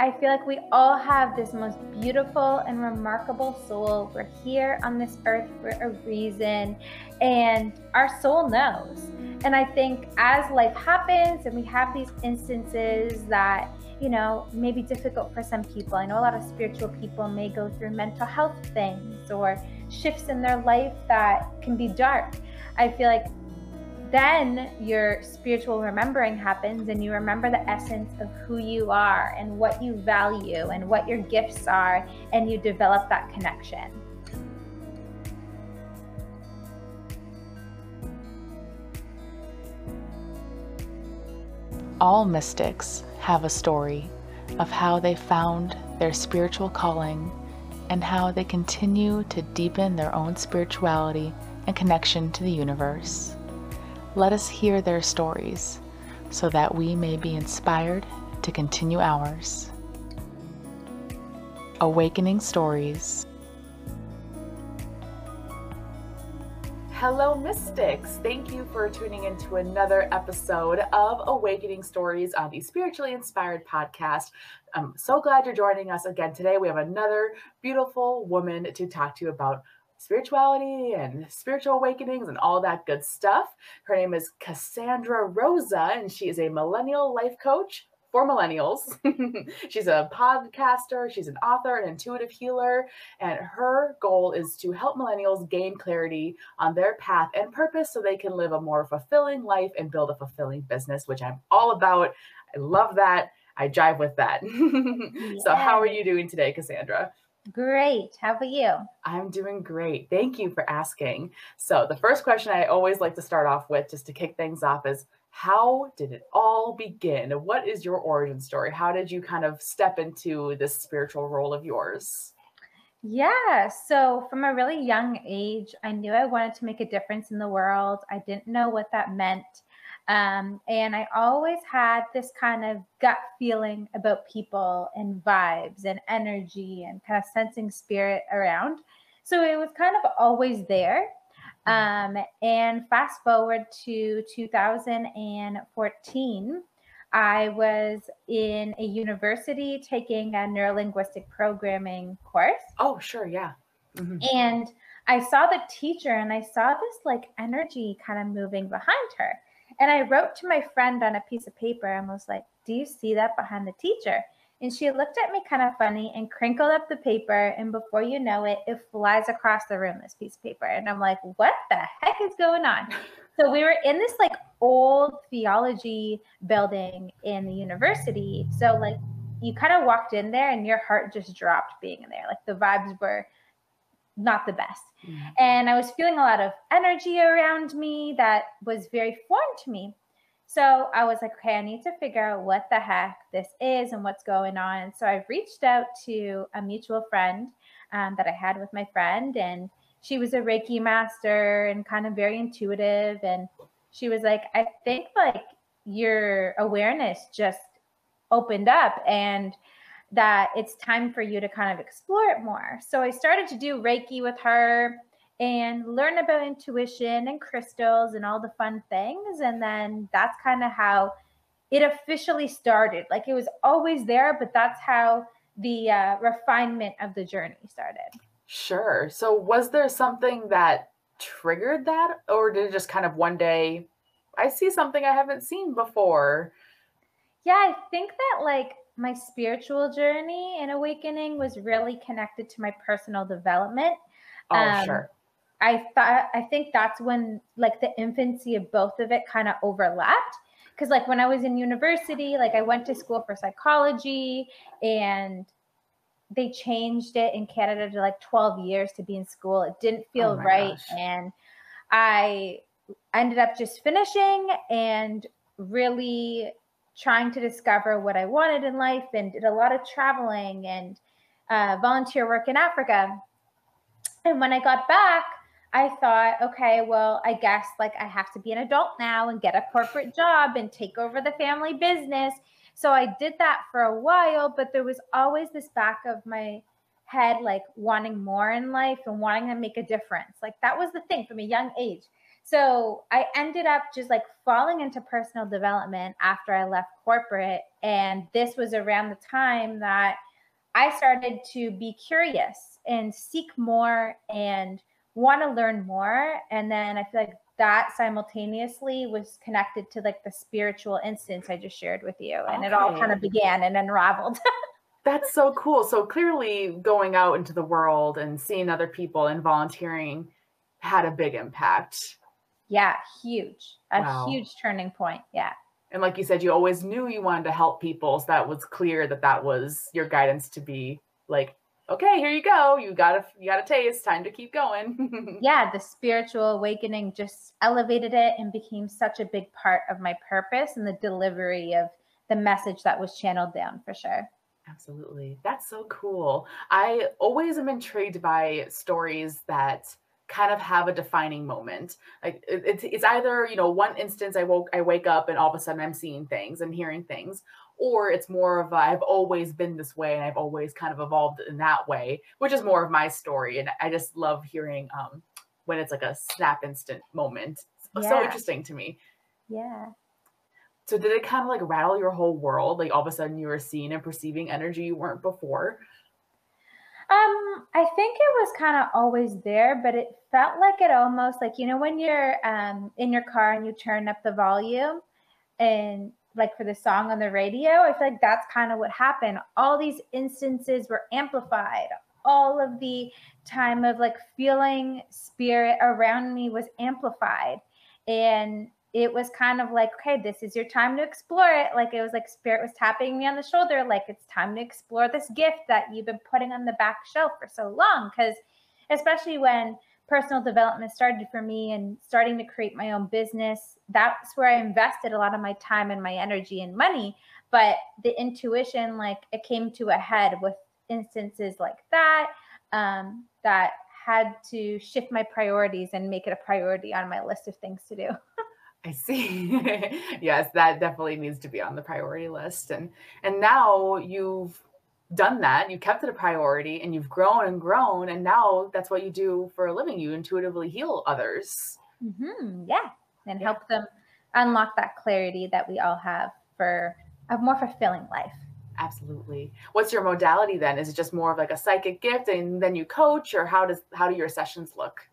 I feel like we all have this most beautiful and remarkable soul. We're here on this earth for a reason, and our soul knows. And I think as life happens and we have these instances that, you know, may be difficult for some people. I know a lot of spiritual people may go through mental health things or shifts in their life that can be dark. I feel like then your spiritual remembering happens and you remember the essence of who you are and what you value and what your gifts are, and you develop that connection. All mystics have a story of how they found their spiritual calling and how they continue to deepen their own spirituality and connection to the universe. Let us hear their stories so that we may be inspired to continue ours. Awakening Stories. Hello, Mystics! Thank you for tuning into another episode of Awakening Stories on the Spiritually Inspired podcast. I'm so glad you're joining us again today. We have another beautiful woman to talk to you about spirituality and spiritual awakenings and all that good stuff. Her name is Cassandra Rosa, and she is a millennial life coach for millennials. she's a podcaster, she's an author, an intuitive healer, and her goal is to help millennials gain clarity on their path and purpose so they can live a more fulfilling life and build a fulfilling business, which I'm all about. I love that. I jive with that. so, how are you doing today, Cassandra? Great. How about you? I'm doing great. Thank you for asking. So, the first question I always like to start off with, just to kick things off, is how did it all begin? What is your origin story? How did you kind of step into this spiritual role of yours? Yeah. So, from a really young age, I knew I wanted to make a difference in the world. I didn't know what that meant. Um, and I always had this kind of gut feeling about people and vibes and energy and kind of sensing spirit around. So it was kind of always there. Mm-hmm. Um, and fast forward to 2014, I was in a university taking a neurolinguistic programming course. Oh, sure. Yeah. Mm-hmm. And I saw the teacher and I saw this like energy kind of moving behind her. And I wrote to my friend on a piece of paper and was like, Do you see that behind the teacher? And she looked at me kind of funny and crinkled up the paper. And before you know it, it flies across the room, this piece of paper. And I'm like, What the heck is going on? So we were in this like old theology building in the university. So, like, you kind of walked in there and your heart just dropped being in there. Like, the vibes were not the best. Mm-hmm. And I was feeling a lot of energy around me that was very foreign to me. So I was like, okay, I need to figure out what the heck this is and what's going on. So I reached out to a mutual friend um, that I had with my friend, and she was a Reiki master and kind of very intuitive. And she was like, I think like your awareness just opened up and that it's time for you to kind of explore it more. So I started to do Reiki with her and learn about intuition and crystals and all the fun things. And then that's kind of how it officially started. Like it was always there, but that's how the uh, refinement of the journey started. Sure. So was there something that triggered that, or did it just kind of one day, I see something I haven't seen before? Yeah, I think that like my spiritual journey and awakening was really connected to my personal development. Oh, um, sure. I thought I think that's when like the infancy of both of it kind of overlapped. Cause like when I was in university, like I went to school for psychology and they changed it in Canada to like 12 years to be in school. It didn't feel oh right. Gosh. And I ended up just finishing and really trying to discover what I wanted in life and did a lot of traveling and uh, volunteer work in Africa. And when I got back, I thought, okay, well, I guess like I have to be an adult now and get a corporate job and take over the family business. So I did that for a while, but there was always this back of my head, like wanting more in life and wanting to make a difference. Like that was the thing from a young age. So I ended up just like falling into personal development after I left corporate. And this was around the time that I started to be curious and seek more and want to learn more. And then I feel like that simultaneously was connected to like the spiritual instance I just shared with you. And okay. it all kind of began and unraveled. That's so cool. So clearly going out into the world and seeing other people and volunteering had a big impact. Yeah, huge. A wow. huge turning point. Yeah. And like you said, you always knew you wanted to help people. So that was clear that that was your guidance to be like, okay, here you go. You got to, you got to taste. Time to keep going. yeah. The spiritual awakening just elevated it and became such a big part of my purpose and the delivery of the message that was channeled down for sure. Absolutely. That's so cool. I always am intrigued by stories that kind of have a defining moment. Like it, it's it's either, you know, one instance I woke I wake up and all of a sudden I'm seeing things and hearing things, or it's more of a, I've always been this way and I've always kind of evolved in that way, which is more of my story. And I just love hearing um when it's like a snap instant moment. Yeah. So interesting to me. Yeah. So did it kind of like rattle your whole world? Like all of a sudden you were seeing and perceiving energy you weren't before? Um, I think it was kind of always there, but it felt like it almost like you know when you're um in your car and you turn up the volume and like for the song on the radio, I feel like that's kind of what happened. All these instances were amplified. All of the time of like feeling spirit around me was amplified. And it was kind of like, okay, this is your time to explore it. Like it was like spirit was tapping me on the shoulder, like it's time to explore this gift that you've been putting on the back shelf for so long. Because especially when personal development started for me and starting to create my own business, that's where I invested a lot of my time and my energy and money. But the intuition, like it came to a head with instances like that, um, that had to shift my priorities and make it a priority on my list of things to do. I see. yes, that definitely needs to be on the priority list. And and now you've done that, you kept it a priority and you've grown and grown and now that's what you do for a living. You intuitively heal others. Mm-hmm. Yeah. And yeah. help them unlock that clarity that we all have for a more fulfilling life. Absolutely. What's your modality then? Is it just more of like a psychic gift and then you coach or how does how do your sessions look?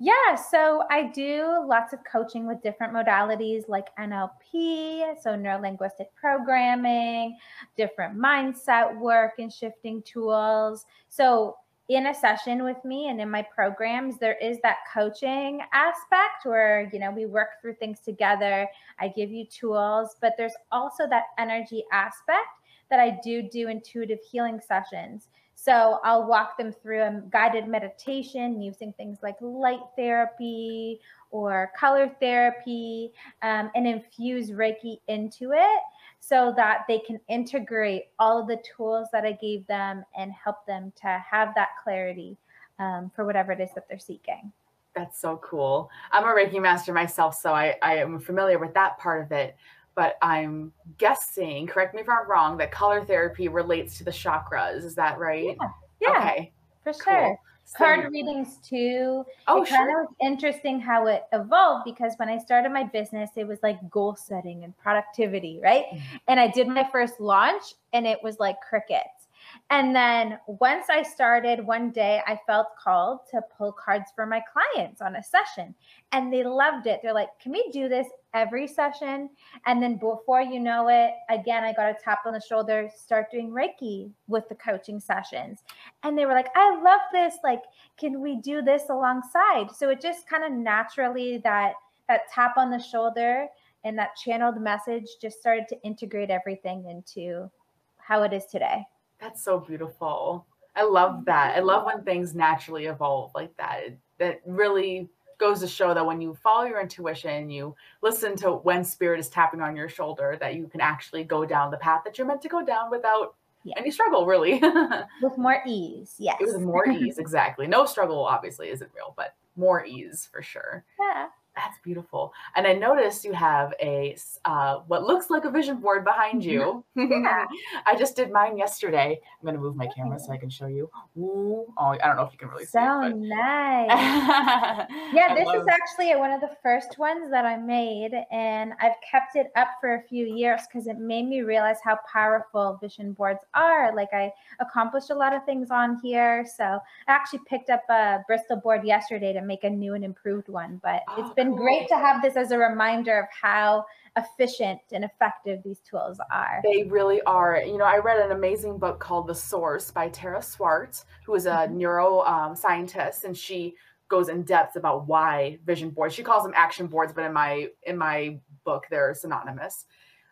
Yeah, so I do lots of coaching with different modalities like NLP, so neuro linguistic programming, different mindset work and shifting tools. So in a session with me and in my programs there is that coaching aspect where you know we work through things together i give you tools but there's also that energy aspect that i do do intuitive healing sessions so I'll walk them through a guided meditation using things like light therapy or color therapy um, and infuse Reiki into it so that they can integrate all of the tools that I gave them and help them to have that clarity um, for whatever it is that they're seeking. That's so cool. I'm a Reiki master myself, so I, I am familiar with that part of it but I'm guessing, correct me if I'm wrong, that color therapy relates to the chakras. Is that right? Yeah. yeah okay. For cool. sure. So, Card readings too. Oh, it kind sure. of interesting how it evolved because when I started my business, it was like goal setting and productivity, right? Mm-hmm. And I did my first launch and it was like crickets. And then once I started, one day I felt called to pull cards for my clients on a session, and they loved it. They're like, Can we do this every session? And then before you know it, again, I got a tap on the shoulder, start doing Reiki with the coaching sessions. And they were like, I love this. Like, can we do this alongside? So it just kind of naturally that that tap on the shoulder and that channeled message just started to integrate everything into how it is today. That's so beautiful. I love that. I love when things naturally evolve like that. That really goes to show that when you follow your intuition, you listen to when spirit is tapping on your shoulder, that you can actually go down the path that you're meant to go down without yeah. any struggle, really. With more ease, yes. With more ease, exactly. No struggle, obviously, isn't real, but more ease for sure. Yeah. That's beautiful. And I noticed you have a uh, what looks like a vision board behind you. Yeah. I just did mine yesterday. I'm going to move my camera so I can show you. Ooh. Oh, I don't know if you can really so see it. So nice. yeah, this love... is actually one of the first ones that I made, and I've kept it up for a few years because it made me realize how powerful vision boards are. Like I accomplished a lot of things on here. So I actually picked up a Bristol board yesterday to make a new and improved one, but it's been been great to have this as a reminder of how efficient and effective these tools are. They really are. You know, I read an amazing book called The Source by Tara Swart, who is a mm-hmm. neuro um, and she goes in depth about why vision boards. She calls them action boards, but in my in my book, they're synonymous.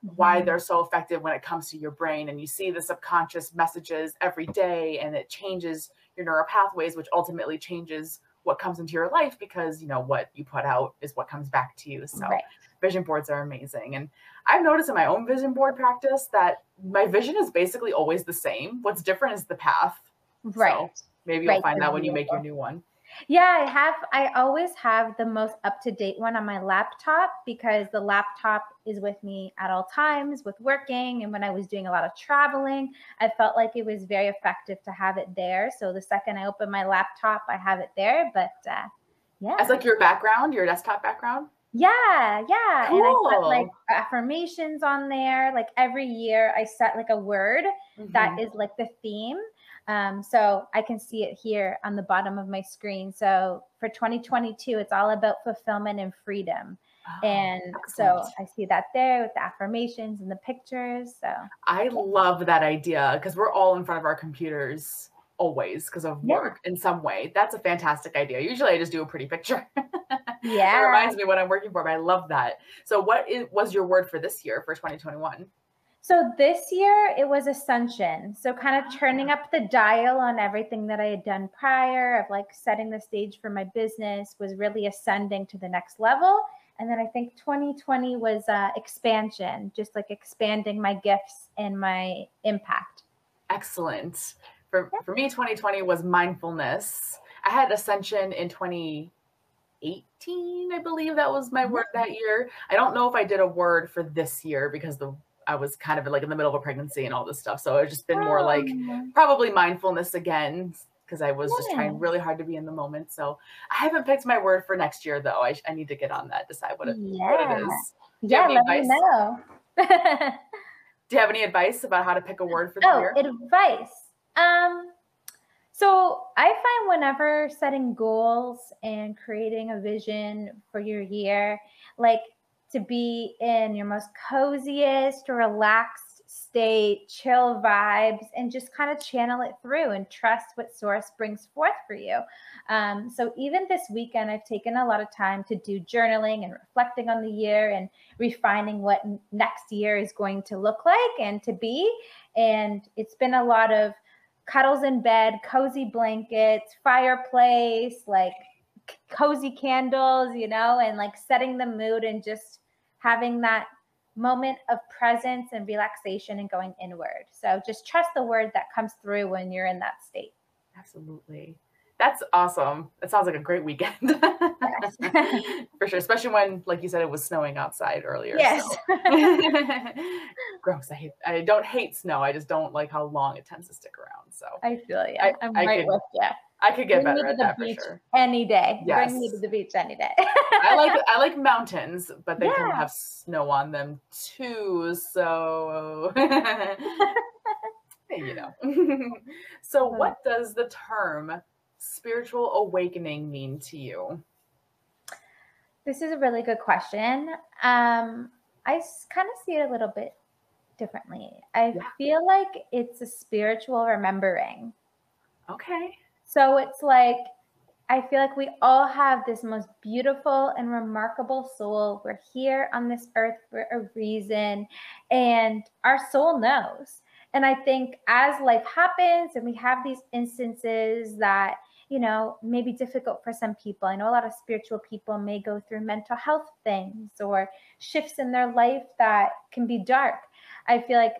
Mm-hmm. Why they're so effective when it comes to your brain, and you see the subconscious messages every day, and it changes your neural pathways, which ultimately changes what comes into your life because you know what you put out is what comes back to you. So right. vision boards are amazing. And i've noticed in my own vision board practice that my vision is basically always the same. What's different is the path. Right. so maybe you'll find that when you make your new one yeah, I have. I always have the most up to date one on my laptop because the laptop is with me at all times with working. And when I was doing a lot of traveling, I felt like it was very effective to have it there. So the second I open my laptop, I have it there. But uh, yeah. As like your background, your desktop background? Yeah, yeah. Cool. And I put like affirmations on there. Like every year, I set like a word mm-hmm. that is like the theme. Um, so I can see it here on the bottom of my screen. So for 2022, it's all about fulfillment and freedom. Oh, and excellent. so I see that there with the affirmations and the pictures. So I love that idea because we're all in front of our computers always because of yeah. work in some way. That's a fantastic idea. Usually I just do a pretty picture. yeah. it reminds me what I'm working for, but I love that. So what is, was your word for this year for 2021? So this year it was ascension. So kind of turning up the dial on everything that I had done prior of like setting the stage for my business was really ascending to the next level. And then I think 2020 was uh, expansion, just like expanding my gifts and my impact. Excellent. For, for me, 2020 was mindfulness. I had ascension in 2018, I believe that was my mm-hmm. word that year. I don't know if I did a word for this year because the I was kind of like in the middle of a pregnancy and all this stuff. So it's just been more like oh. probably mindfulness again because I was yeah. just trying really hard to be in the moment. So I haven't picked my word for next year though. I, I need to get on that, decide what it, yeah. what it is. Do yeah, let advice? me know. Do you have any advice about how to pick a word for the oh, year? advice. Um, so I find whenever setting goals and creating a vision for your year, like to be in your most coziest, relaxed state, chill vibes, and just kind of channel it through and trust what source brings forth for you. Um, so, even this weekend, I've taken a lot of time to do journaling and reflecting on the year and refining what next year is going to look like and to be. And it's been a lot of cuddles in bed, cozy blankets, fireplace, like cozy candles, you know, and like setting the mood and just having that moment of presence and relaxation and going inward. So just trust the word that comes through when you're in that state. Absolutely. That's awesome. It sounds like a great weekend. Yes. For sure. Especially when, like you said, it was snowing outside earlier. Yes. So. Gross. I hate I don't hate snow. I just don't like how long it tends to stick around. So I feel yeah. I, am right could, with you. I could get Bring better at that for sure. Any day. Yes. Bring me to the beach any day. I like I like mountains, but they yeah. can have snow on them too. So you know. so what does the term spiritual awakening mean to you? This is a really good question. Um, I kind of see it a little bit differently. I yeah. feel like it's a spiritual remembering. Okay. So it's like, I feel like we all have this most beautiful and remarkable soul. We're here on this earth for a reason, and our soul knows. And I think as life happens and we have these instances that, you know, may be difficult for some people. I know a lot of spiritual people may go through mental health things or shifts in their life that can be dark. I feel like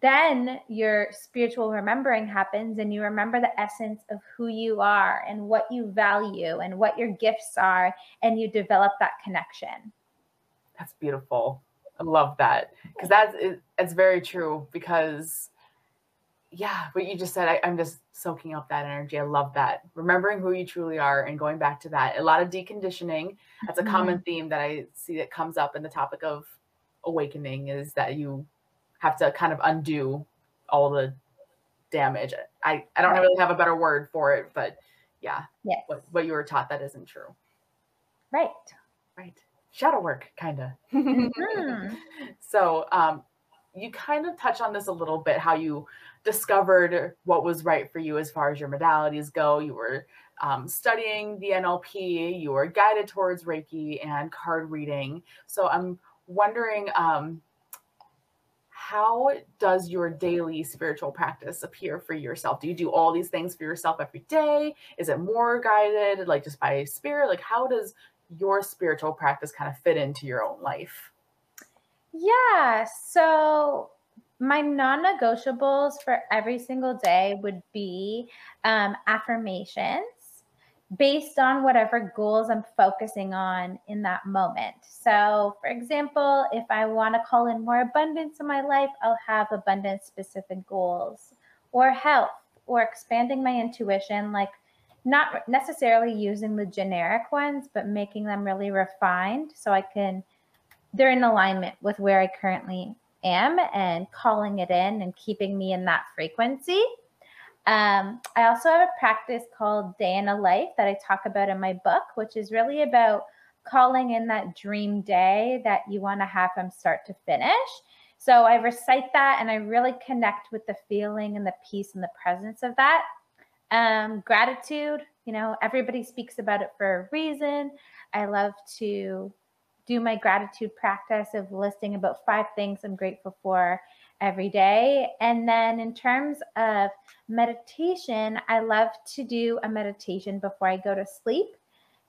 then your spiritual remembering happens and you remember the essence of who you are and what you value and what your gifts are and you develop that connection. That's beautiful. I love that. Because that's it's very true because yeah what you just said I, i'm just soaking up that energy. I love that. Remembering who you truly are and going back to that. A lot of deconditioning that's a mm-hmm. common theme that i see that comes up in the topic of awakening is that you have to kind of undo all the damage. I, I don't right. really have a better word for it, but yeah, yes. what, what you were taught that isn't true. Right. Right. Shadow work, kind of. Mm-hmm. so, um, you kind of touch on this a little bit how you discovered what was right for you as far as your modalities go. You were um, studying the NLP, you were guided towards Reiki and card reading. So, I'm wondering um, how does your daily spiritual practice appear for yourself? Do you do all these things for yourself every day? Is it more guided, like just by spirit? Like, how does your spiritual practice kind of fit into your own life? Yeah. So, my non negotiables for every single day would be um, affirmations based on whatever goals I'm focusing on in that moment. So, for example, if I want to call in more abundance in my life, I'll have abundance specific goals or health or expanding my intuition, like not necessarily using the generic ones, but making them really refined so I can, they're in alignment with where I currently am and calling it in and keeping me in that frequency. Um, I also have a practice called Day in a Life that I talk about in my book, which is really about calling in that dream day that you want to have from start to finish. So I recite that and I really connect with the feeling and the peace and the presence of that. Um, gratitude, you know, everybody speaks about it for a reason. I love to do my gratitude practice of listing about five things I'm grateful for every day. And then in terms of meditation, I love to do a meditation before I go to sleep.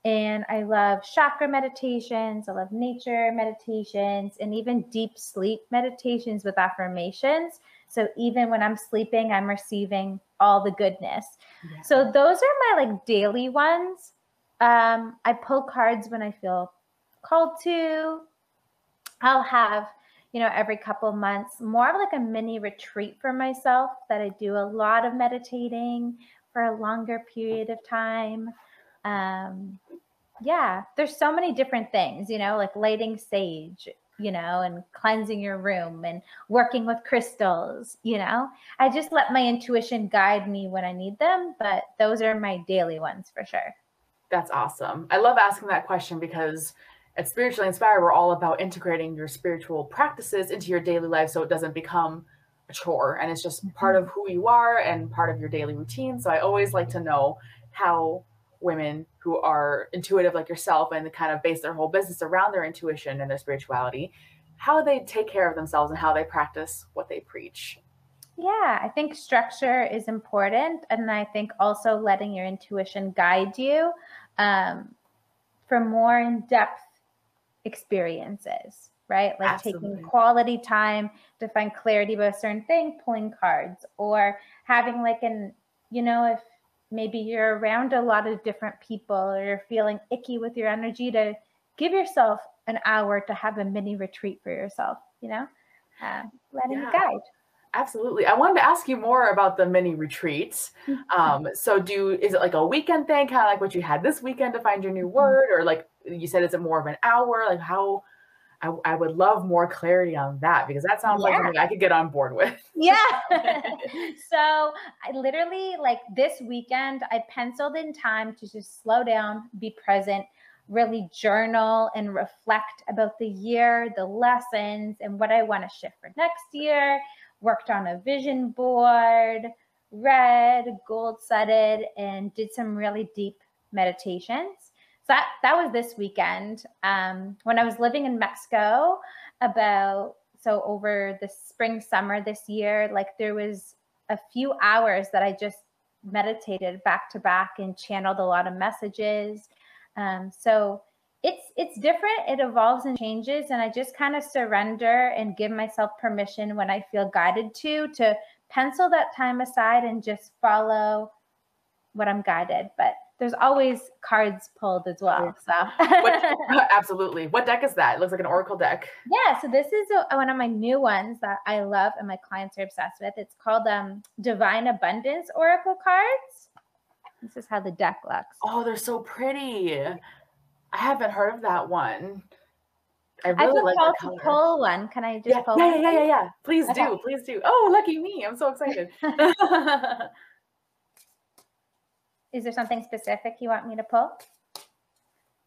And I love chakra meditations, I love nature meditations, and even deep sleep meditations with affirmations. So even when I'm sleeping, I'm receiving all the goodness. Yeah. So those are my like daily ones. Um, I pull cards when I feel called to. I'll have you know, every couple months, more of like a mini retreat for myself that I do a lot of meditating for a longer period of time. Um, yeah, there's so many different things, you know, like lighting sage, you know, and cleansing your room and working with crystals, you know. I just let my intuition guide me when I need them, but those are my daily ones for sure. That's awesome. I love asking that question because at Spiritually Inspired, we're all about integrating your spiritual practices into your daily life so it doesn't become a chore and it's just mm-hmm. part of who you are and part of your daily routine. So I always like to know how women who are intuitive like yourself and kind of base their whole business around their intuition and their spirituality, how they take care of themselves and how they practice what they preach. Yeah, I think structure is important. And I think also letting your intuition guide you um, for more in depth experiences, right? Like Absolutely. taking quality time to find clarity about a certain thing, pulling cards, or having like an, you know, if maybe you're around a lot of different people or you're feeling icky with your energy, to give yourself an hour to have a mini retreat for yourself, you know, uh, letting yeah. guide. Absolutely. I wanted to ask you more about the mini retreats. Mm-hmm. Um, so do is it like a weekend thing, kind of like what you had this weekend to find your new mm-hmm. word, or like you said, is it more of an hour? Like how I, I would love more clarity on that because that sounds yeah. like something I could get on board with. yeah. so I literally like this weekend, I penciled in time to just slow down, be present, really journal and reflect about the year, the lessons, and what I want to shift for next year worked on a vision board, read, gold setted, and did some really deep meditations. So that, that was this weekend. Um, when I was living in Mexico, about so over the spring, summer this year, like there was a few hours that I just meditated back to back and channeled a lot of messages. Um, so it's it's different it evolves and changes and i just kind of surrender and give myself permission when i feel guided to to pencil that time aside and just follow what i'm guided but there's always cards pulled as well so what, absolutely what deck is that it looks like an oracle deck yeah so this is a, one of my new ones that i love and my clients are obsessed with it's called um divine abundance oracle cards this is how the deck looks oh they're so pretty I haven't heard of that one. I really I like that color. pull one. Can I just yeah, pull? Yeah, yeah, yeah, yeah, yeah. Please okay. do, please do. Oh, lucky me! I'm so excited. Is there something specific you want me to pull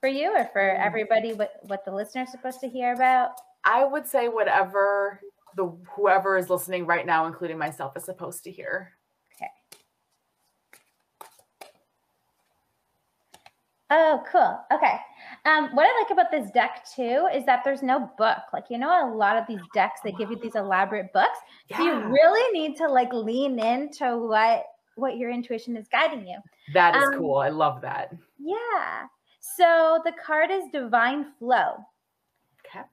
for you, or for mm. everybody? What what the listeners supposed to hear about? I would say whatever the whoever is listening right now, including myself, is supposed to hear. Okay. Oh, cool. Okay. Um, what I like about this deck too is that there's no book. Like, you know, a lot of these decks, they give you these elaborate books. Yeah. So you really need to like lean into what what your intuition is guiding you. That is um, cool. I love that. Yeah. So the card is divine flow. Okay.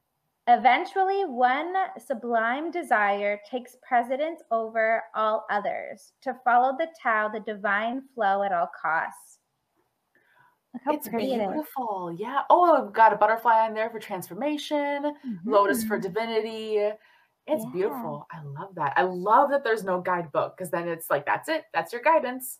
Eventually, one sublime desire takes precedence over all others to follow the Tao, the divine flow at all costs. It's beautiful. It. Yeah. Oh, I've got a butterfly on there for transformation, mm-hmm. lotus for mm-hmm. divinity. It's yeah. beautiful. I love that. I love that there's no guidebook because then it's like, that's it. That's your guidance.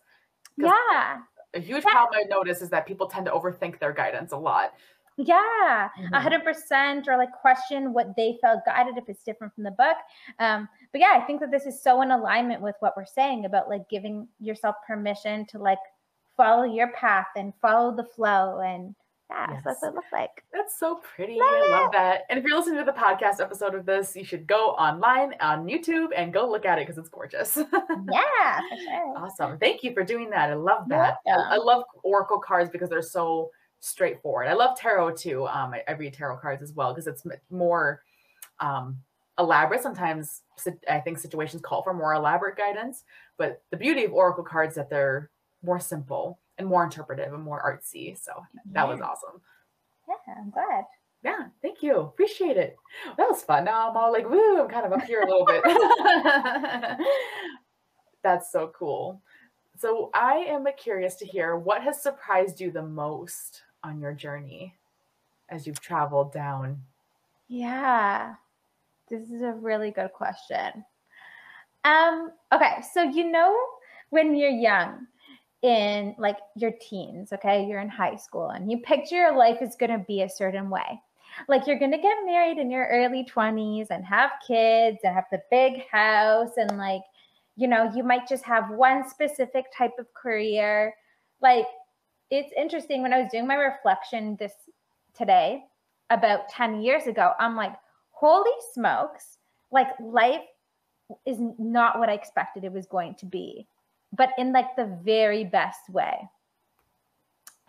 Yeah. A huge yeah. problem I notice is that people tend to overthink their guidance a lot. Yeah, a 100% mm-hmm. or like question what they felt guided if it's different from the book. Um, but yeah, I think that this is so in alignment with what we're saying about like giving yourself permission to like follow your path and follow the flow and yeah, yes. so that's what it looks like. That's so pretty. Love I love that. And if you're listening to the podcast episode of this, you should go online on YouTube and go look at it because it's gorgeous. yeah, for sure. Awesome. Thank you for doing that. I love that. Yeah. I, I, love Oracle cards because they're so straightforward. I love tarot too. Um, I, I read tarot cards as well because it's more um, elaborate. Sometimes I think situations call for more elaborate guidance, but the beauty of Oracle cards that they're more simple and more interpretive and more artsy. So that yeah. was awesome. Yeah, I'm glad. Yeah, thank you. Appreciate it. That was fun. Now I'm all like, woo, I'm kind of up here a little bit. That's so cool. So I am curious to hear what has surprised you the most on your journey as you've traveled down. Yeah. This is a really good question. Um okay, so you know when you're young in like your teens, okay? You're in high school and you picture your life is going to be a certain way. Like you're going to get married in your early 20s and have kids and have the big house and like you know, you might just have one specific type of career. Like it's interesting when I was doing my reflection this today about 10 years ago, I'm like, holy smokes, like life is not what I expected it was going to be but in like the very best way.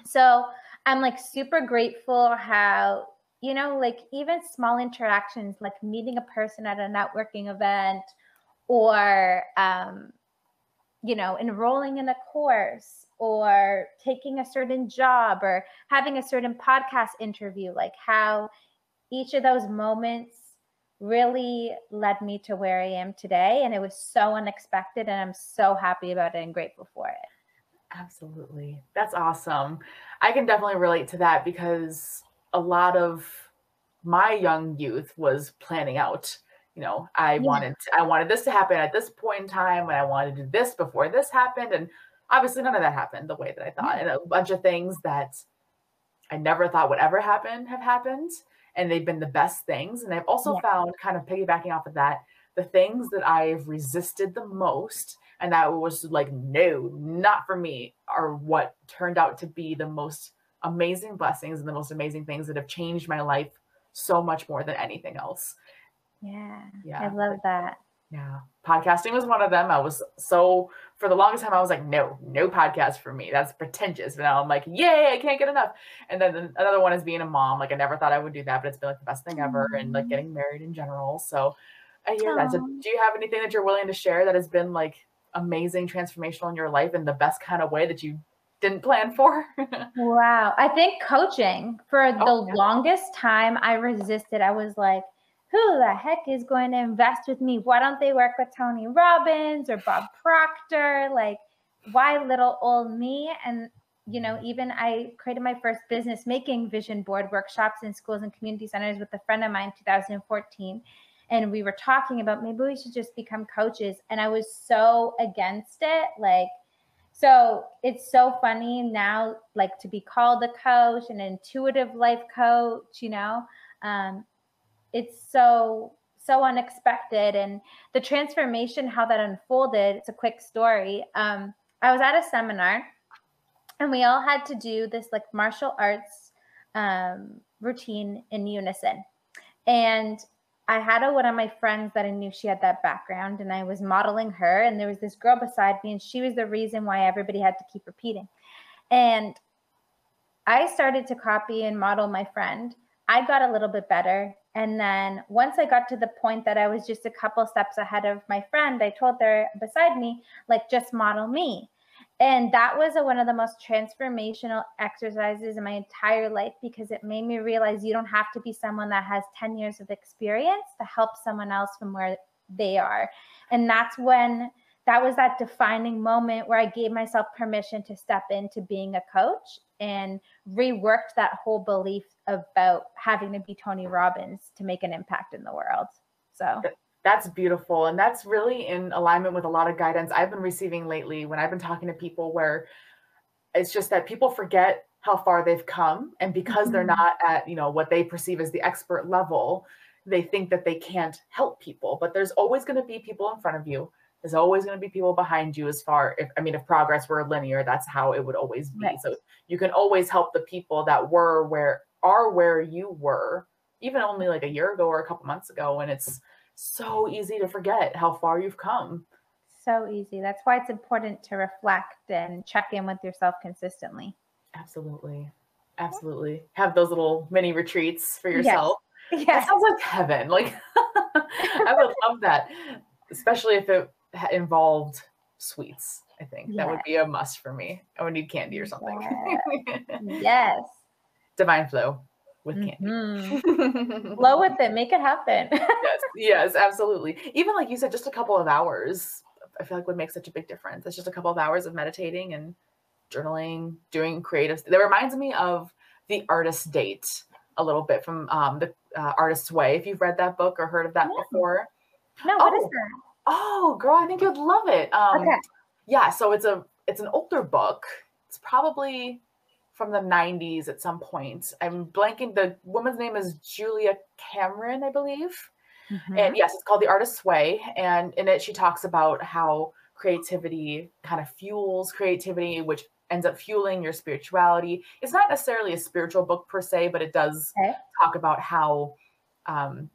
So I'm like super grateful how, you know, like even small interactions, like meeting a person at a networking event or, um, you know, enrolling in a course or taking a certain job or having a certain podcast interview, like how each of those moments really led me to where I am today. And it was so unexpected. And I'm so happy about it and grateful for it. Absolutely. That's awesome. I can definitely relate to that because a lot of my young youth was planning out. You know, I yeah. wanted I wanted this to happen at this point in time, and I wanted to do this before this happened, and obviously none of that happened the way that I thought, yeah. and a bunch of things that I never thought would ever happen have happened and they've been the best things. And I've also yeah. found, kind of piggybacking off of that, the things that I've resisted the most and that was like, no, not for me, are what turned out to be the most amazing blessings and the most amazing things that have changed my life so much more than anything else. Yeah. Yeah. I love that. Yeah. Podcasting was one of them. I was so for the longest time I was like, no, no podcast for me. That's pretentious. But now I'm like, yay, I can't get enough. And then another one is being a mom. Like I never thought I would do that, but it's been like the best thing ever and like getting married in general. So I hear that. So do you have anything that you're willing to share that has been like amazing, transformational in your life in the best kind of way that you didn't plan for? wow. I think coaching for Oh, the yeah. longest time I resisted. I was like, who the heck is going to invest with me? Why don't they work with Tony Robbins or Bob Proctor? Like, why little old me? And, you know, even I created my first business making vision board workshops in schools and community centers with a friend of mine in 2014. And we were talking about maybe we should just become coaches. And I was so against it. Like, so it's so funny now, like to be called a coach, an intuitive life coach, you know. Um, it's so so unexpected. And the transformation how that unfolded it's a quick story. Um, i was at a seminar and we all had to do this like martial arts um, routine in unison. And i had a, one of my friends that i knew she had that background and i was modeling her and there was this girl beside me and she was the reason why everybody had to keep repeating. And i started to copy and model my friend. I got a little bit better and then once I got to the point that I was just a couple steps ahead of my friend, I told her beside me, like, just model me. And that was a, one of the most transformational exercises in my entire life because it made me realize you don't have to be someone that has 10 years of experience to help someone else from where they are. And that's when that was that defining moment where I gave myself permission to step into being a coach and reworked that whole belief about having to be Tony Robbins to make an impact in the world. So That's beautiful. And that's really in alignment with a lot of guidance I've been receiving lately when I've been talking to people where it's just that people forget how far they've come. And because they're Mhm. not at, you know, what they perceive as the expert level, they think that they can't help people. But there's always going to be people in front of you. There's always going to be people behind you as far if I mean if progress were linear, that's how it would always be. Right. So you can always help the people that were where are where you were, even only like a year ago or a couple months ago. And it's so easy to forget how far you've come. so easy. That's why it's important to reflect and check in with yourself consistently. Absolutely. Absolutely. Have those little mini retreats for Yes. yourself. That Yes. sounds like heaven. Like I would love that, especially if it involved sweets. I think that would be a must for me. I would need candy or something. Yes. Divine flow with candy. Mhm. Flow with it. Make it happen. yes, yes, absolutely. Even like you said, just a couple of hours, I feel like would make such a big difference. It's just a couple of hours of meditating and journaling, doing creative. That reminds me of the artist date a little bit from um, the uh, Artist's Way. If you've read that book or heard of that No. before, no, what is Oh. that? Oh, girl, I think you'd love it. Um, Okay. Yeah, so it's a it's an older book. It's probably from the 90s at some point. I'm blanking. The woman's name is Julia Cameron, I believe. Mhm. And yes, it's called The Artist's Way. And in it, she talks about how creativity kind of fuels creativity, which ends up fueling your spirituality. It's not necessarily a spiritual book per se, but it does Okay. talk about how um,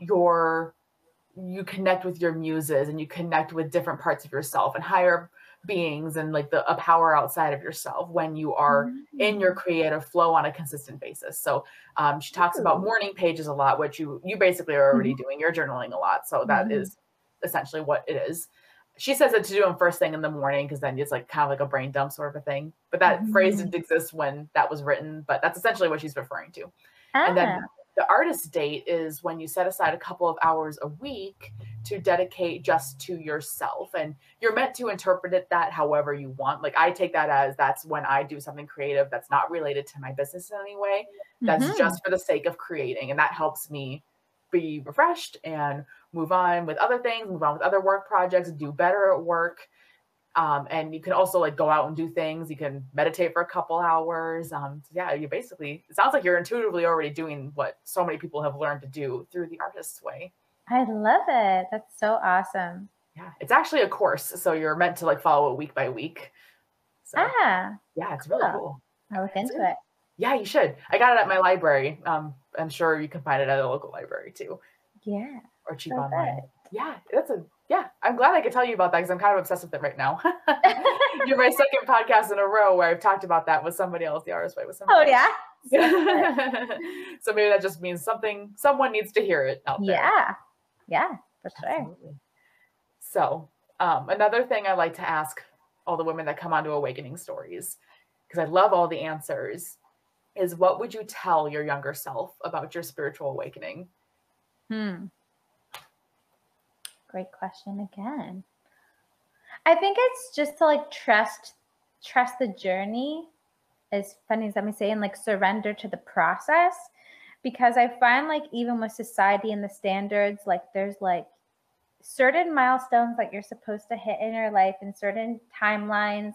your you connect with your muses and you connect with different parts of yourself and higher beings and like the a power outside of yourself when you are in your creative flow on a consistent basis. So um, she talks about morning pages a lot, which you you basically are already doing. You're journaling a lot, so that is Mhm. essentially what it is. She says that to do them first thing in the morning because then it's like kind of like a brain dump sort of a thing. But that phrase Mhm. didn't exist when that was written, but that's essentially what she's referring to. Ah, And then the artist date is when you set aside a couple of hours a week to dedicate just to yourself. And you're meant to interpret it that however you want. Like I take that as that's when I do something creative that's not related to my business in any way. That's mhm. just for the sake of creating. And that helps me be refreshed and move on with other things, move on with other work projects, do better at work. Um, and you can also like go out and do things. You can meditate for a couple hours. Um, so yeah, you basically it sounds like you're intuitively already doing what so many people have learned to do through the artist's way. I love it. That's so awesome. Yeah, it's actually a course, so you're meant to like follow it week by week. So Ah, yeah, it's really cool. cool. I'll look into it. it. Yeah, you should. I got it at my library. Um, I'm sure you can find it at a local library too, Yeah. or cheap online. good. Yeah, that's a yeah. I'm glad I could tell you about that because I'm kind of obsessed with it right now. You're my second podcast in a row where I've talked about that with somebody else, the way with Oh somebody. yeah. yeah. so maybe that just means something. Someone needs to hear it out there. Yeah. Yeah, for sure. Absolutely. So um, another thing I like to ask all the women that come onto Awakening Stories because I love all the answers, is what would you tell your younger self about your spiritual awakening? Hmm. Great question again. I think it's just to like trust trust the journey. As funny as I'm saying, like surrender to the process. Because I find like even with society and the standards, like there's like certain milestones that you're supposed to hit in your life and certain timelines.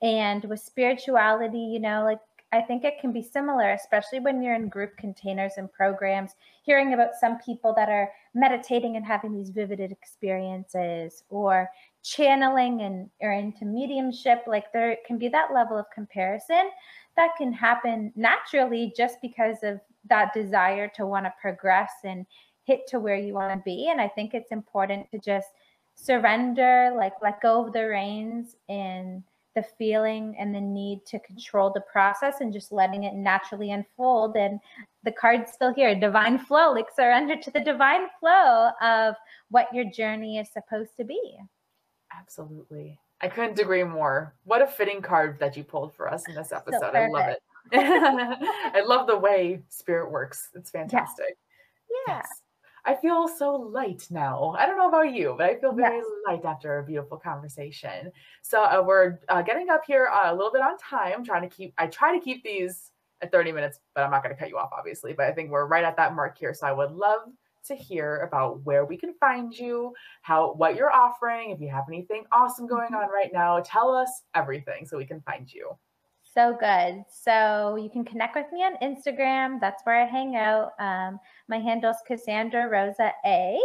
And with spirituality, you know, like I think it can be similar, especially when you're in group containers and programs, hearing about some people that are meditating and having these vivid experiences or channeling and or into mediumship. Like there can be that level of comparison that can happen naturally just because of that desire to want to progress and hit to where you want to be. And I think it's important to just surrender, like let go of the reins and the feeling and the need to control the process and just letting it naturally unfold. And the card's still here divine flow, like surrender to the divine flow of what your journey is supposed to be. Absolutely. I couldn't agree more. What a fitting card that you pulled for us in this episode. So I love it. I love the way spirit works. It's fantastic. Yeah. Yes. I feel so light now. I don't know about you, but I feel very yes. light after a beautiful conversation. So uh, we're uh, getting up here uh, a little bit on time, trying to keep, I try to keep these at 30 minutes, but I'm not going to cut you off, obviously. But I think we're right at that mark here. So I would love to hear about where we can find you, how, what you're offering, if you have anything awesome going mm-hmm. on right now, tell us everything so we can find you. So good. So you can connect with me on Instagram. That's where I hang out. Um, my handle is Cassandra Rosa A.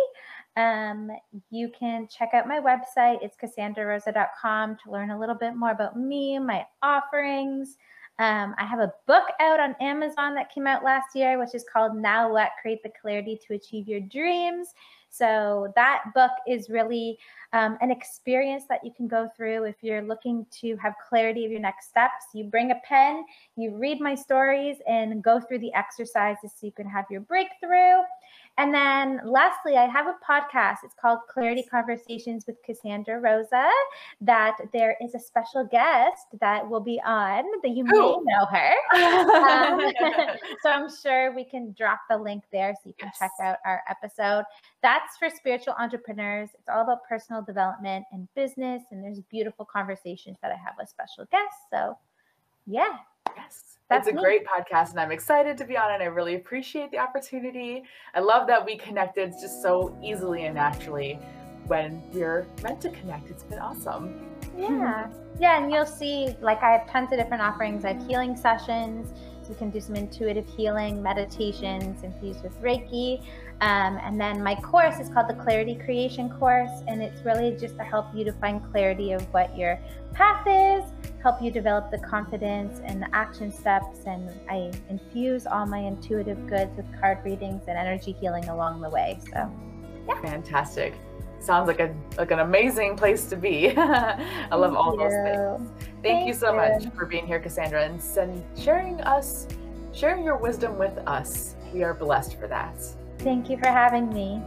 Um, you can check out my website. It's cassandrarosa.com to learn a little bit more about me, my offerings. Um, I have a book out on Amazon that came out last year, which is called Now What Create the Clarity to Achieve Your Dreams. So, that book is really um, an experience that you can go through if you're looking to have clarity of your next steps. You bring a pen, you read my stories, and go through the exercises so you can have your breakthrough. And then lastly, I have a podcast. It's called Clarity Conversations with Cassandra Rosa. That there is a special guest that will be on that you may know her. um, so I'm sure we can drop the link there so you can yes. check out our episode. That's for spiritual entrepreneurs. It's all about personal development and business. And there's beautiful conversations that I have with special guests. So yeah. Yes. That's it's a me. great podcast, and I'm excited to be on it. I really appreciate the opportunity. I love that we connected just so easily and naturally when we're meant to connect. It's been awesome. Yeah. Yeah, and you'll see like I have tons of different offerings. I have healing sessions. So you can do some intuitive healing, meditations infused with Reiki. Um, and then my course is called the Clarity Creation Course, and it's really just to help you to find clarity of what your path is, help you develop the confidence and the action steps. And I infuse all my intuitive goods with card readings and energy healing along the way. So, yeah. Fantastic. Sounds like a like an amazing place to be. I love all you. those things. Thank, Thank you so you. much for being here, Cassandra, and send, sharing us, sharing your wisdom with us. We are blessed for that. Thank you for having me.